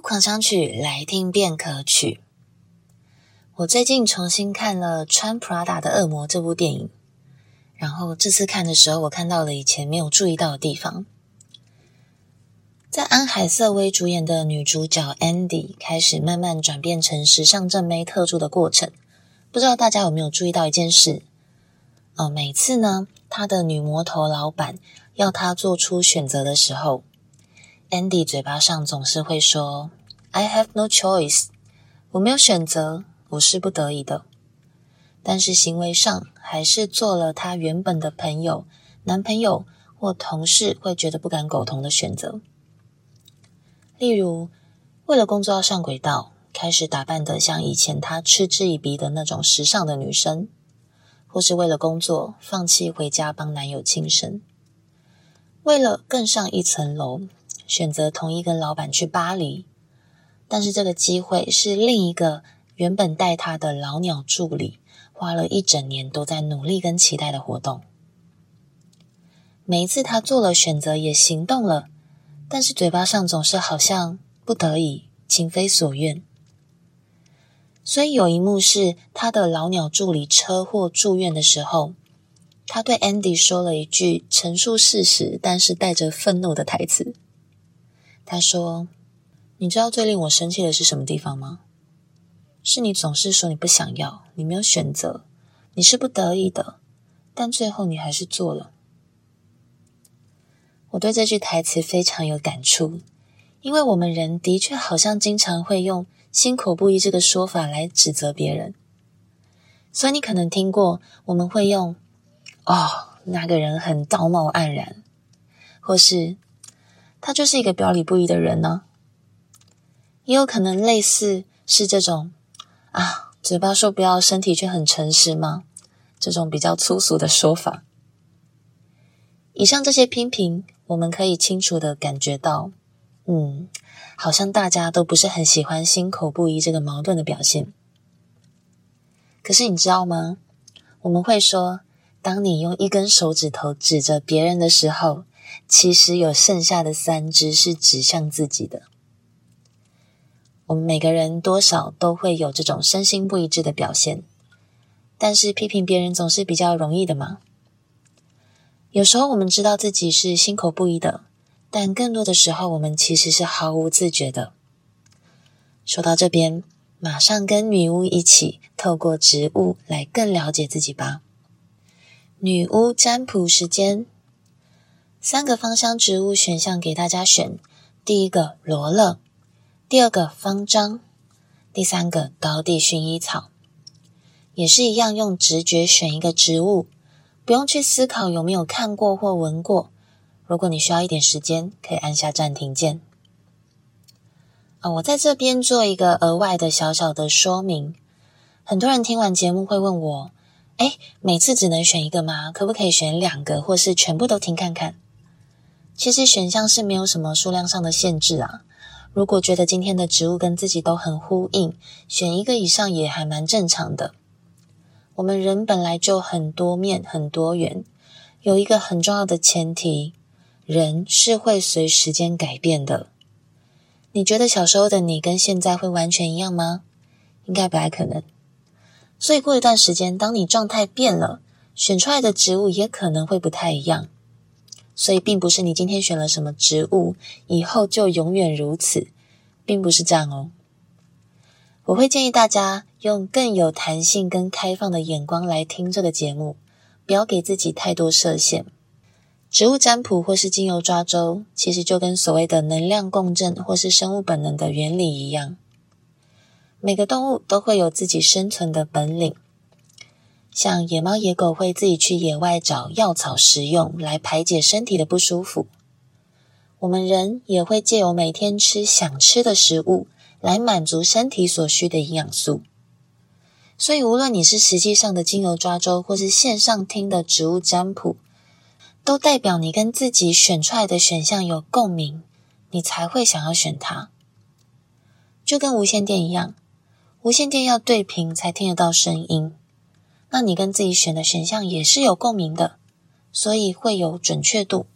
狂想曲，来听便可取。我最近重新看了《穿 Prada 的恶魔》这部电影，然后这次看的时候，我看到了以前没有注意到的地方。在安海瑟薇主演的女主角 Andy 开始慢慢转变成时尚正妹特助的过程，不知道大家有没有注意到一件事？呃，每次呢，她的女魔头老板要她做出选择的时候，Andy 嘴巴上总是会说 “I have no choice”，我没有选择，我是不得已的。但是行为上还是做了他原本的朋友、男朋友或同事会觉得不敢苟同的选择。例如，为了工作要上轨道，开始打扮得像以前他嗤之以鼻的那种时尚的女生；或是为了工作放弃回家帮男友庆生，为了更上一层楼。选择同一个老板去巴黎，但是这个机会是另一个原本带他的老鸟助理花了一整年都在努力跟期待的活动。每一次他做了选择，也行动了，但是嘴巴上总是好像不得已，情非所愿。所以有一幕是他的老鸟助理车祸住院的时候，他对 Andy 说了一句陈述事实，但是带着愤怒的台词。他说：“你知道最令我生气的是什么地方吗？是你总是说你不想要，你没有选择，你是不得已的，但最后你还是做了。”我对这句台词非常有感触，因为我们人的确好像经常会用“心口不一”这个说法来指责别人，所以你可能听过我们会用“哦，那个人很道貌岸然”，或是。他就是一个表里不一的人呢，也有可能类似是这种啊，嘴巴说不要，身体却很诚实吗？这种比较粗俗的说法。以上这些批评，我们可以清楚的感觉到，嗯，好像大家都不是很喜欢心口不一这个矛盾的表现。可是你知道吗？我们会说，当你用一根手指头指着别人的时候，其实有剩下的三只是指向自己的。我们每个人多少都会有这种身心不一致的表现，但是批评别人总是比较容易的嘛。有时候我们知道自己是心口不一的，但更多的时候我们其实是毫无自觉的。说到这边，马上跟女巫一起透过植物来更了解自己吧。女巫占卜时间。三个芳香植物选项给大家选：第一个罗勒，第二个方樟，第三个高地薰衣草。也是一样，用直觉选一个植物，不用去思考有没有看过或闻过。如果你需要一点时间，可以按下暂停键。啊，我在这边做一个额外的小小的说明。很多人听完节目会问我：诶，每次只能选一个吗？可不可以选两个，或是全部都听看看？其实选项是没有什么数量上的限制啊。如果觉得今天的植物跟自己都很呼应，选一个以上也还蛮正常的。我们人本来就很多面、很多元，有一个很重要的前提，人是会随时间改变的。你觉得小时候的你跟现在会完全一样吗？应该不太可能。所以过一段时间，当你状态变了，选出来的植物也可能会不太一样。所以，并不是你今天选了什么植物，以后就永远如此，并不是这样哦。我会建议大家用更有弹性跟开放的眼光来听这个节目，不要给自己太多设限。植物占卜或是精油抓周，其实就跟所谓的能量共振或是生物本能的原理一样，每个动物都会有自己生存的本领。像野猫、野狗会自己去野外找药草食用，来排解身体的不舒服。我们人也会借由每天吃想吃的食物，来满足身体所需的营养素。所以，无论你是实际上的精油抓周，或是线上听的植物占卜，都代表你跟自己选出来的选项有共鸣，你才会想要选它。就跟无线电一样，无线电要对频才听得到声音。那你跟自己选的选项也是有共鸣的，所以会有准确度。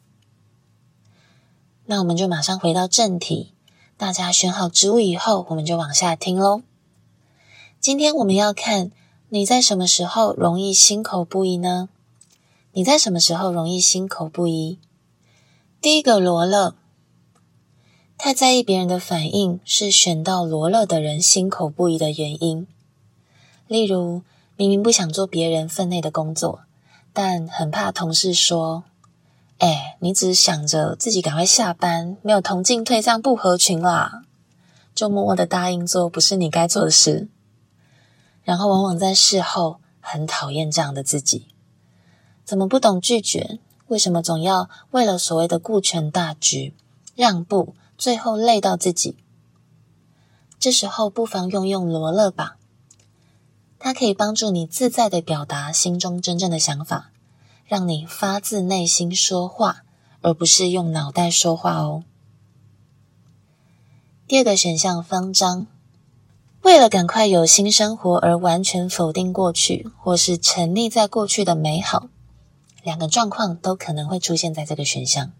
那我们就马上回到正题，大家选好植物以后，我们就往下听喽。今天我们要看你在什么时候容易心口不一呢？你在什么时候容易心口不一？第一个罗勒，太在意别人的反应是选到罗勒的人心口不一的原因。例如，明明不想做别人分内的工作，但很怕同事说：“哎，你只想着自己赶快下班，没有同进退，这样不合群啦。”就默默的答应做不是你该做的事，然后往往在事后很讨厌这样的自己。怎么不懂拒绝？为什么总要为了所谓的顾全大局让步，最后累到自己？这时候不妨用用罗勒吧，它可以帮助你自在的表达心中真正的想法，让你发自内心说话，而不是用脑袋说话哦。第二个选项方张，为了赶快有新生活而完全否定过去，或是沉溺在过去的美好。两个状况都可能会出现在这个选项。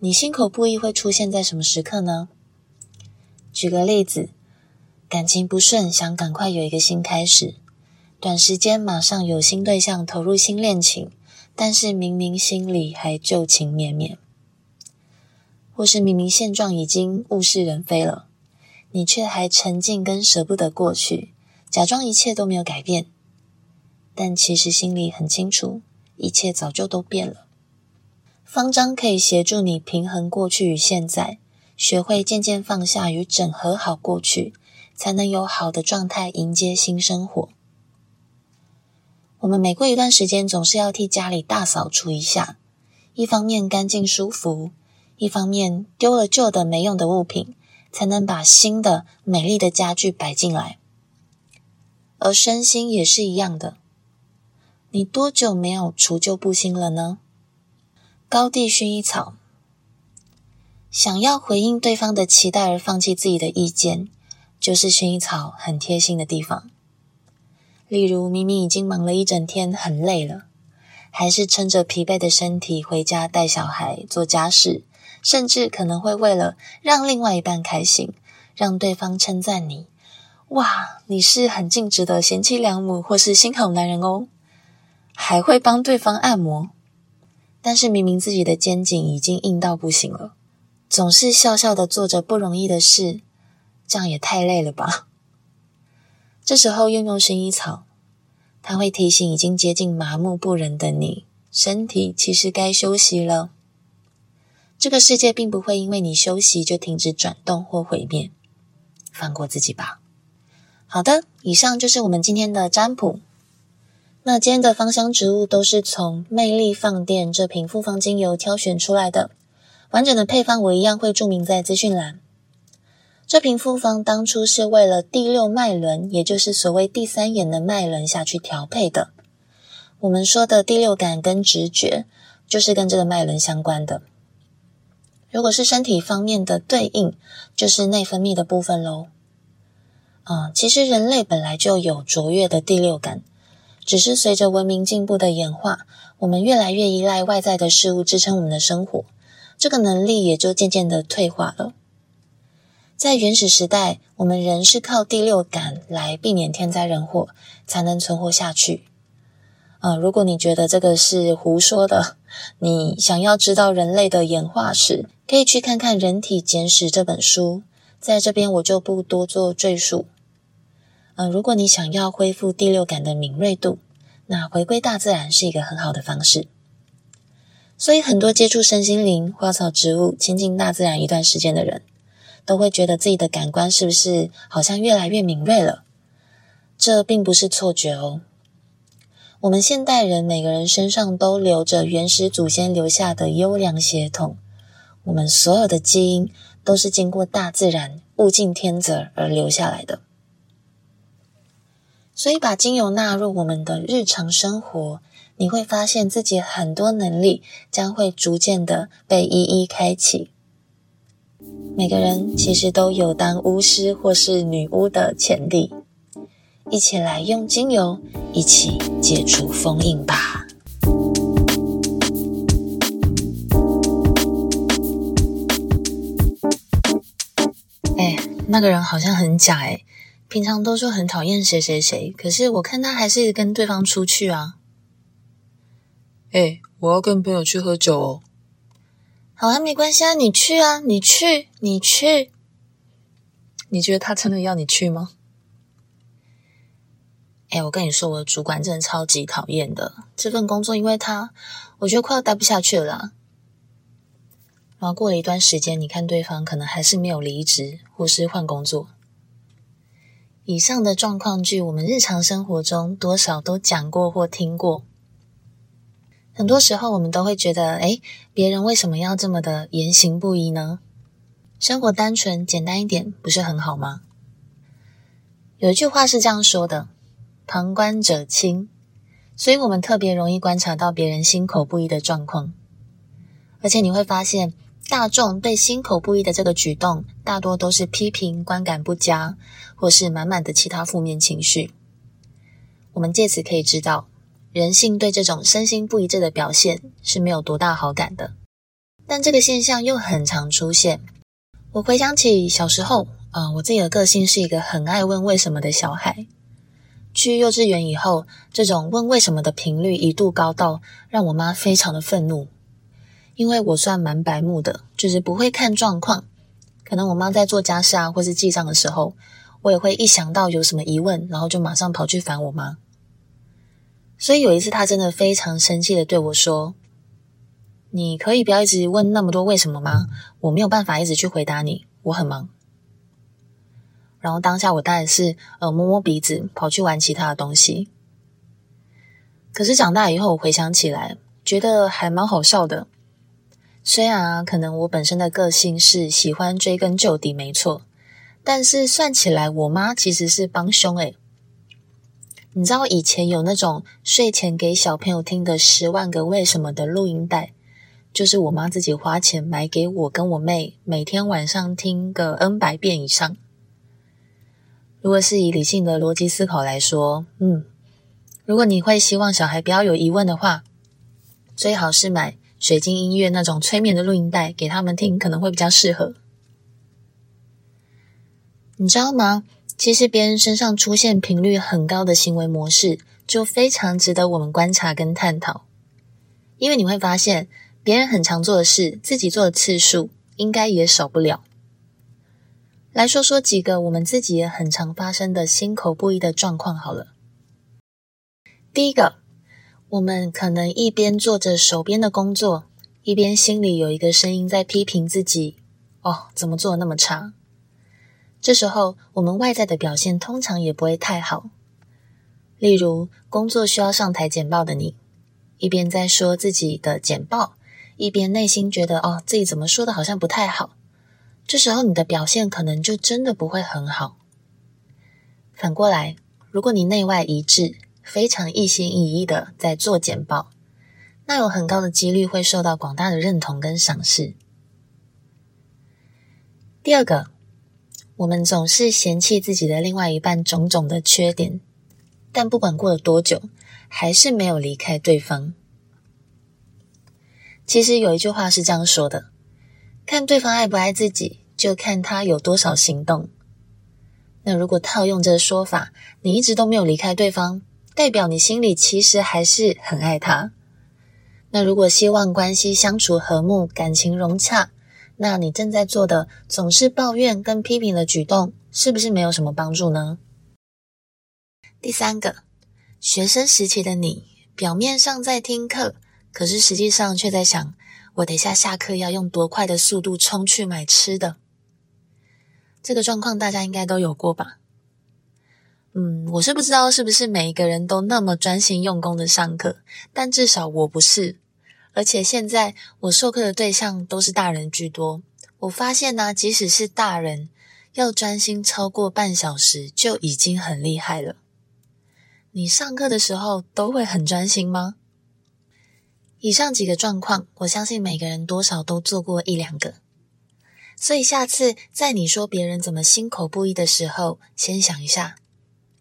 你心口不一会出现在什么时刻呢？举个例子，感情不顺，想赶快有一个新开始，短时间马上有新对象投入新恋情，但是明明心里还旧情绵绵，或是明明现状已经物是人非了，你却还沉浸跟舍不得过去，假装一切都没有改变，但其实心里很清楚。一切早就都变了。方樟可以协助你平衡过去与现在，学会渐渐放下与整合好过去，才能有好的状态迎接新生活。我们每过一段时间，总是要替家里大扫除一下，一方面干净舒服，一方面丢了旧的没用的物品，才能把新的美丽的家具摆进来。而身心也是一样的。你多久没有除旧布新了呢？高地薰衣草，想要回应对方的期待而放弃自己的意见，就是薰衣草很贴心的地方。例如，明明已经忙了一整天，很累了，还是撑着疲惫的身体回家带小孩、做家事，甚至可能会为了让另外一半开心，让对方称赞你：“哇，你是很尽职的贤妻良母，或是新好男人哦。”还会帮对方按摩，但是明明自己的肩颈已经硬到不行了，总是笑笑的做着不容易的事，这样也太累了吧？这时候用用薰衣草，它会提醒已经接近麻木不仁的你，身体其实该休息了。这个世界并不会因为你休息就停止转动或毁灭，放过自己吧。好的，以上就是我们今天的占卜。那今天的芳香植物都是从魅力放电这瓶复方精油挑选出来的，完整的配方我一样会注明在资讯栏。这瓶复方当初是为了第六脉轮，也就是所谓第三眼的脉轮下去调配的。我们说的第六感跟直觉，就是跟这个脉轮相关的。如果是身体方面的对应，就是内分泌的部分喽。啊，其实人类本来就有卓越的第六感。只是随着文明进步的演化，我们越来越依赖外在的事物支撑我们的生活，这个能力也就渐渐的退化了。在原始时代，我们人是靠第六感来避免天灾人祸，才能存活下去。呃，如果你觉得这个是胡说的，你想要知道人类的演化史，可以去看看《人体简史》这本书，在这边我就不多做赘述。呃，如果你想要恢复第六感的敏锐度，那回归大自然是一个很好的方式。所以，很多接触身心灵、花草植物、亲近大自然一段时间的人，都会觉得自己的感官是不是好像越来越敏锐了？这并不是错觉哦。我们现代人每个人身上都留着原始祖先留下的优良血统，我们所有的基因都是经过大自然物竞天择而留下来的。所以，把精油纳入我们的日常生活，你会发现自己很多能力将会逐渐的被一一开启。每个人其实都有当巫师或是女巫的潜力，一起来用精油，一起解除封印吧。哎，那个人好像很假哎，平常都说很讨厌谁谁谁，可是我看他还是跟对方出去啊。哎，我要跟朋友去喝酒哦。好啊，没关系啊，你去啊，你去，你去。你觉得他真的要你去吗？哎，我跟你说，我的主管真的超级讨厌的。这份工作因为他，我觉得快要待不下去了啦。然后过了一段时间，你看对方可能还是没有离职，或是换工作。以上的状况剧，我们日常生活中多少都讲过或听过。很多时候，我们都会觉得，哎，别人为什么要这么的言行不一呢？生活单纯简单一点，不是很好吗？有一句话是这样说的：“旁观者清”，所以我们特别容易观察到别人心口不一的状况。而且你会发现，大众对心口不一的这个举动，大多都是批评、观感不佳，或是满满的其他负面情绪。我们借此可以知道，人性对这种身心不一致的表现是没有多大好感的。但这个现象又很常出现。我回想起小时候，啊、呃，我自己的个性是一个很爱问为什么的小孩。去幼稚园以后，这种问为什么的频率一度高到让我妈非常的愤怒，因为我算蛮白目的，就是不会看状况。可能我妈在做家事啊，或是记账的时候，我也会一想到有什么疑问，然后就马上跑去烦我妈。所以有一次，她真的非常生气的对我说。你可以不要一直问那么多为什么吗？我没有办法一直去回答你，我很忙。然后当下我当然是呃摸摸鼻子，跑去玩其他的东西。可是长大以后，我回想起来，觉得还蛮好笑的。虽然，可能我本身的个性是喜欢追根究底，没错，但是算起来，我妈其实是帮凶诶。你知道以前有那种睡前给小朋友听的《十万个为什么》的录音带。就是我妈自己花钱买给我跟我妹，每天晚上听个 N 百遍以上。如果是以理性的逻辑思考来说，嗯，如果你会希望小孩不要有疑问的话，最好是买水晶音乐那种催眠的录音带给他们听，可能会比较适合。你知道吗？其实别人身上出现频率很高的行为模式，就非常值得我们观察跟探讨，因为你会发现。别人很常做的事，自己做的次数应该也少不了。来说说几个我们自己也很常发生的心口不一的状况好了。第一个，我们可能一边做着手边的工作，一边心里有一个声音在批评自己：“哦，怎么做那么差？”这时候，我们外在的表现通常也不会太好。例如，工作需要上台简报的你，一边在说自己的简报。一边内心觉得哦，自己怎么说的好像不太好，这时候你的表现可能就真的不会很好。反过来，如果你内外一致，非常一心一意的在做简报，那有很高的几率会受到广大的认同跟赏识。第二个，我们总是嫌弃自己的另外一半种种的缺点，但不管过了多久，还是没有离开对方。其实有一句话是这样说的：看对方爱不爱自己，就看他有多少行动。那如果套用这个说法，你一直都没有离开对方，代表你心里其实还是很爱他。那如果希望关系相处和睦、感情融洽，那你正在做的总是抱怨跟批评的举动，是不是没有什么帮助呢？第三个，学生时期的你，表面上在听课。可是实际上却在想，我等一下下课要用多快的速度冲去买吃的。这个状况大家应该都有过吧？嗯，我是不知道是不是每一个人都那么专心用功的上课，但至少我不是。而且现在我授课的对象都是大人居多，我发现呢，即使是大人，要专心超过半小时就已经很厉害了。你上课的时候都会很专心吗？以上几个状况，我相信每个人多少都做过一两个。所以下次在你说别人怎么心口不一的时候，先想一下，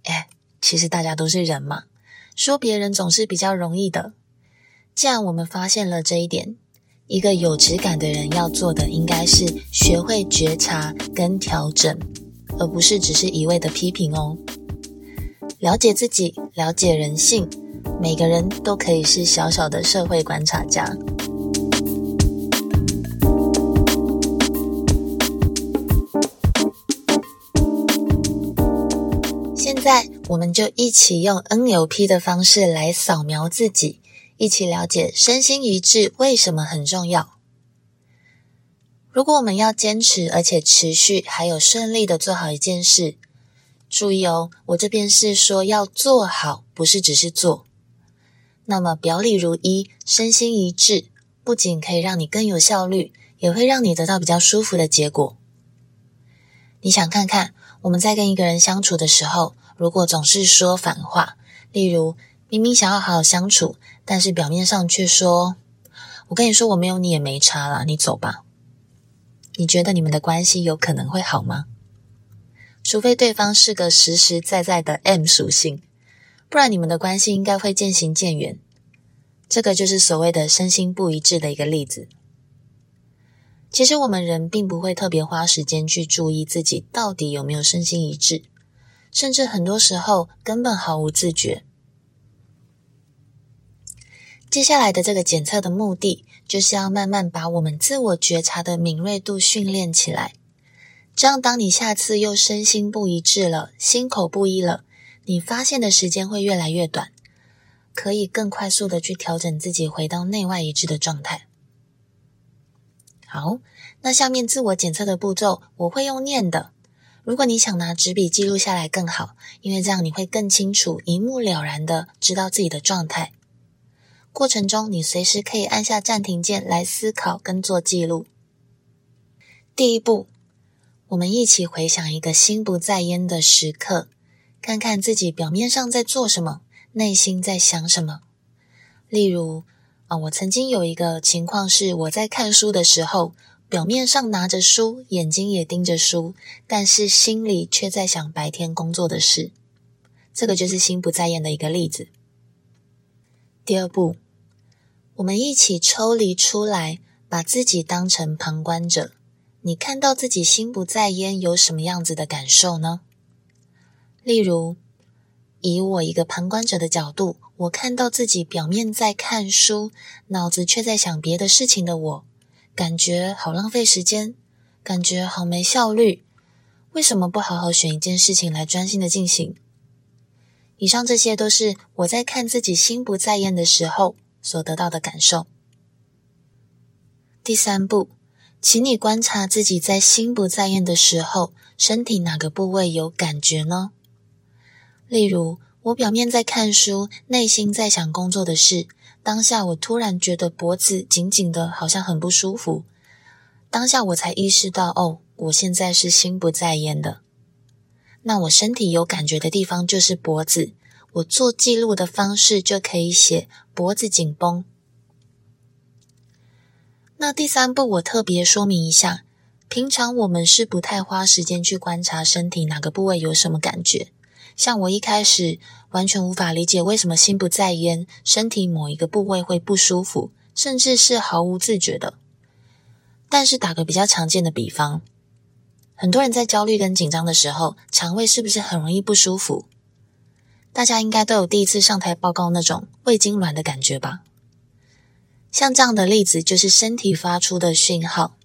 哎，其实大家都是人嘛，说别人总是比较容易的。既然我们发现了这一点，一个有质感的人要做的，应该是学会觉察跟调整，而不是只是一味的批评哦。了解自己，了解人性，每个人都可以是小小的社会观察家。现在，我们就一起用 NLP 的方式来扫描自己。一起了解身心一致为什么很重要。如果我们要坚持而且持续，还有顺利的做好一件事，注意哦，我这边是说要做好，不是只是做。那么表里如一，身心一致，不仅可以让你更有效率，也会让你得到比较舒服的结果。你想看看，我们在跟一个人相处的时候，如果总是说反话，例如明明想要好好相处。但是表面上却说：“我跟你说，我没有你也没差啦，你走吧。”你觉得你们的关系有可能会好吗？除非对方是个实实在在的 M 属性，不然你们的关系应该会渐行渐远。这个就是所谓的身心不一致的一个例子。其实我们人并不会特别花时间去注意自己到底有没有身心一致，甚至很多时候根本毫无自觉。接下来的这个检测的目的，就是要慢慢把我们自我觉察的敏锐度训练起来。这样，当你下次又身心不一致了，心口不一了，你发现的时间会越来越短，可以更快速的去调整自己，回到内外一致的状态。好，那下面自我检测的步骤，我会用念的。如果你想拿纸笔记录下来更好，因为这样你会更清楚、一目了然的知道自己的状态。过程中，你随时可以按下暂停键来思考跟做记录。第一步，我们一起回想一个心不在焉的时刻，看看自己表面上在做什么，内心在想什么。例如，啊，我曾经有一个情况是，我在看书的时候，表面上拿着书，眼睛也盯着书，但是心里却在想白天工作的事。这个就是心不在焉的一个例子。第二步。我们一起抽离出来，把自己当成旁观者。你看到自己心不在焉，有什么样子的感受呢？例如，以我一个旁观者的角度，我看到自己表面在看书，脑子却在想别的事情的我，感觉好浪费时间，感觉好没效率。为什么不好好选一件事情来专心的进行？以上这些都是我在看自己心不在焉的时候。所得到的感受。第三步，请你观察自己在心不在焉的时候，身体哪个部位有感觉呢？例如，我表面在看书，内心在想工作的事。当下我突然觉得脖子紧紧的，好像很不舒服。当下我才意识到，哦，我现在是心不在焉的。那我身体有感觉的地方就是脖子。我做记录的方式就可以写脖子紧绷。那第三步，我特别说明一下，平常我们是不太花时间去观察身体哪个部位有什么感觉。像我一开始完全无法理解为什么心不在焉，身体某一个部位会不舒服，甚至是毫无自觉的。但是打个比较常见的比方，很多人在焦虑跟紧张的时候，肠胃是不是很容易不舒服？大家应该都有第一次上台报告那种胃痉挛的感觉吧？像这样的例子，就是身体发出的讯号。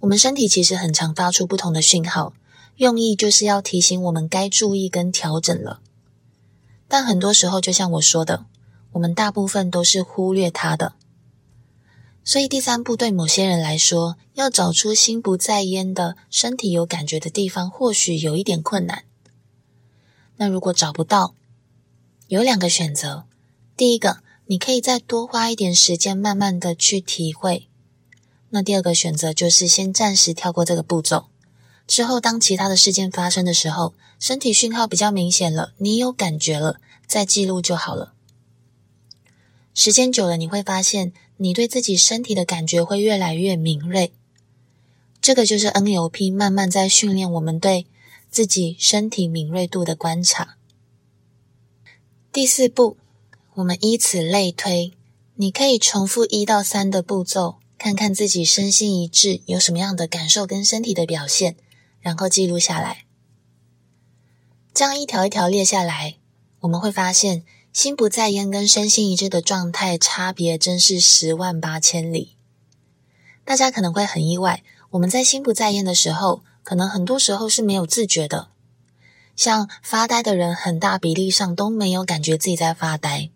我们身体其实很常发出不同的讯号，用意就是要提醒我们该注意跟调整了。但很多时候，就像我说的，我们大部分都是忽略它的。所以第三步对某些人来说，要找出心不在焉的身体有感觉的地方，或许有一点困难。那如果找不到，有两个选择。第一个，你可以再多花一点时间，慢慢的去体会。那第二个选择就是先暂时跳过这个步骤。之后，当其他的事件发生的时候，身体讯号比较明显了，你有感觉了，再记录就好了。时间久了，你会发现你对自己身体的感觉会越来越敏锐。这个就是 NLP 慢慢在训练我们对。自己身体敏锐度的观察。第四步，我们依此类推，你可以重复一到三的步骤，看看自己身心一致有什么样的感受跟身体的表现，然后记录下来。这样一条一条列下来，我们会发现心不在焉跟身心一致的状态差别真是十万八千里。大家可能会很意外，我们在心不在焉的时候，可能很多时候是没有自觉的。像发呆的人，很大比例上都没有感觉自己在发呆。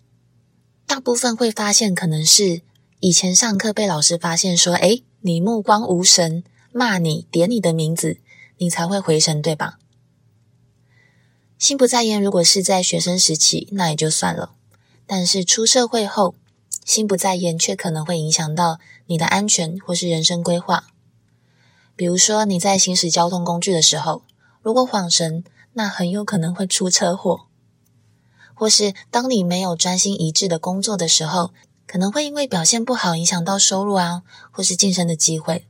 大部分会发现，可能是以前上课被老师发现说：“诶，你目光无神，骂你，点你的名字，你才会回神，对吧？”心不在焉，如果是在学生时期，那也就算了。但是出社会后，心不在焉却可能会影响到你的安全或是人生规划。比如说，你在行驶交通工具的时候，如果晃神，那很有可能会出车祸；或是当你没有专心一致的工作的时候，可能会因为表现不好影响到收入啊，或是晋升的机会。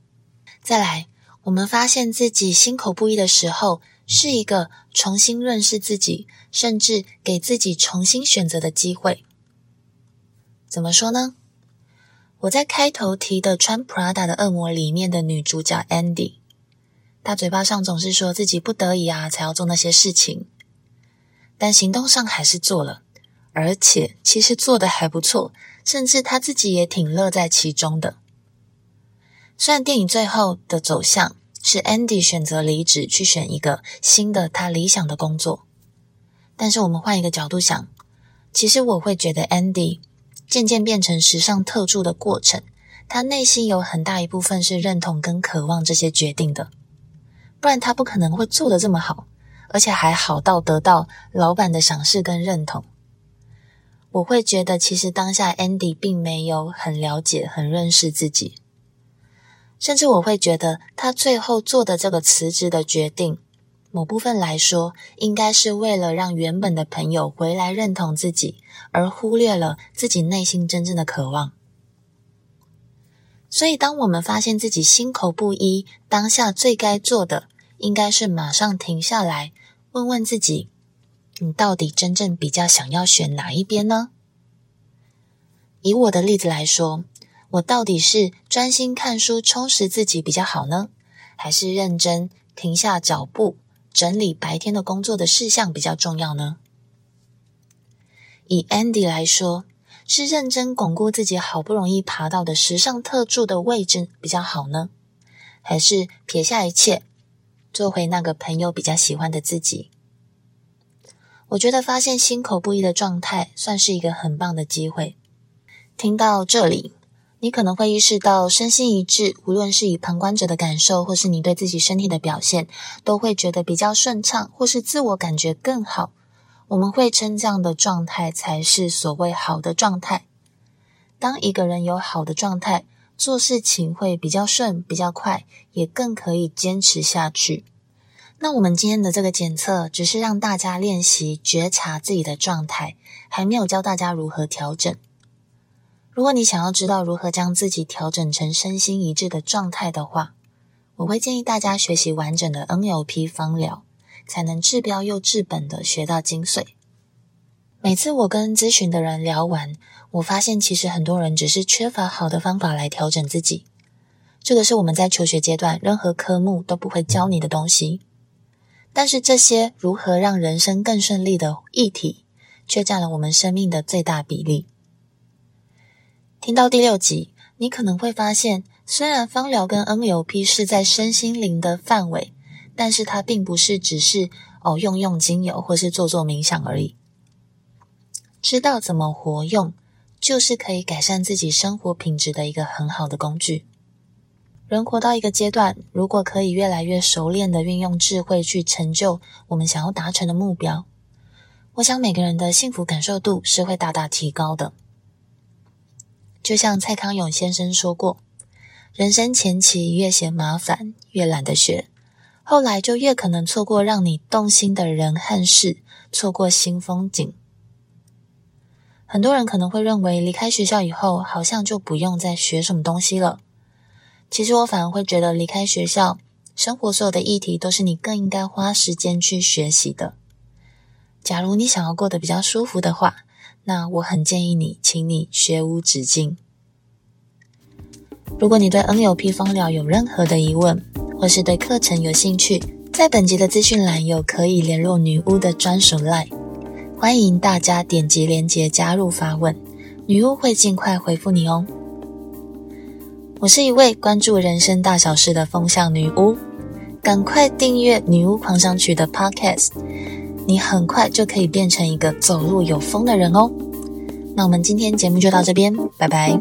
再来，我们发现自己心口不一的时候，是一个重新认识自己，甚至给自己重新选择的机会。怎么说呢？我在开头提的穿 Prada 的恶魔里面的女主角 Andy。他嘴巴上总是说自己不得已啊，才要做那些事情，但行动上还是做了，而且其实做得还不错，甚至他自己也挺乐在其中的。虽然电影最后的走向是 Andy 选择离职去选一个新的他理想的工作，但是我们换一个角度想，其实我会觉得 Andy 渐渐变成时尚特助的过程，他内心有很大一部分是认同跟渴望这些决定的。不然他不可能会做的这么好，而且还好到得到老板的赏识跟认同。我会觉得，其实当下 Andy 并没有很了解、很认识自己，甚至我会觉得他最后做的这个辞职的决定，某部分来说，应该是为了让原本的朋友回来认同自己，而忽略了自己内心真正的渴望。所以，当我们发现自己心口不一，当下最该做的，应该是马上停下来，问问自己：你到底真正比较想要选哪一边呢？以我的例子来说，我到底是专心看书充实自己比较好呢，还是认真停下脚步整理白天的工作的事项比较重要呢？以 Andy 来说，是认真巩固自己好不容易爬到的时尚特助的位置比较好呢，还是撇下一切？做回那个朋友比较喜欢的自己，我觉得发现心口不一的状态算是一个很棒的机会。听到这里，你可能会意识到身心一致，无论是以旁观者的感受，或是你对自己身体的表现，都会觉得比较顺畅，或是自我感觉更好。我们会称这样的状态才是所谓好的状态。当一个人有好的状态，做事情会比较顺，比较快，也更可以坚持下去。那我们今天的这个检测，只是让大家练习觉察自己的状态，还没有教大家如何调整。如果你想要知道如何将自己调整成身心一致的状态的话，我会建议大家学习完整的 NLP 方疗，才能治标又治本的学到精髓。每次我跟咨询的人聊完，我发现其实很多人只是缺乏好的方法来调整自己。这个是我们在求学阶段任何科目都不会教你的东西。但是这些如何让人生更顺利的议题，却占了我们生命的最大比例。听到第六集，你可能会发现，虽然芳疗跟 NLP 是在身心灵的范围，但是它并不是只是哦用用精油或是做做冥想而已。知道怎么活用，就是可以改善自己生活品质的一个很好的工具。人活到一个阶段，如果可以越来越熟练的运用智慧去成就我们想要达成的目标，我想每个人的幸福感受度是会大大提高的。就像蔡康永先生说过：“人生前期越嫌麻烦，越懒得学，后来就越可能错过让你动心的人和事，错过新风景。”很多人可能会认为，离开学校以后，好像就不用再学什么东西了。其实我反而会觉得，离开学校，生活所有的议题都是你更应该花时间去学习的。假如你想要过得比较舒服的话，那我很建议你，请你学无止境。如果你对 NLP 芳疗有任何的疑问，或是对课程有兴趣，在本集的资讯栏有可以联络女巫的专属 LINE，欢迎大家点击链接加入发问，女巫会尽快回复你哦。我是一位关注人生大小事的风象女巫，赶快订阅《女巫狂想曲》的 Podcast，你很快就可以变成一个走路有风的人哦。那我们今天节目就到这边，拜拜。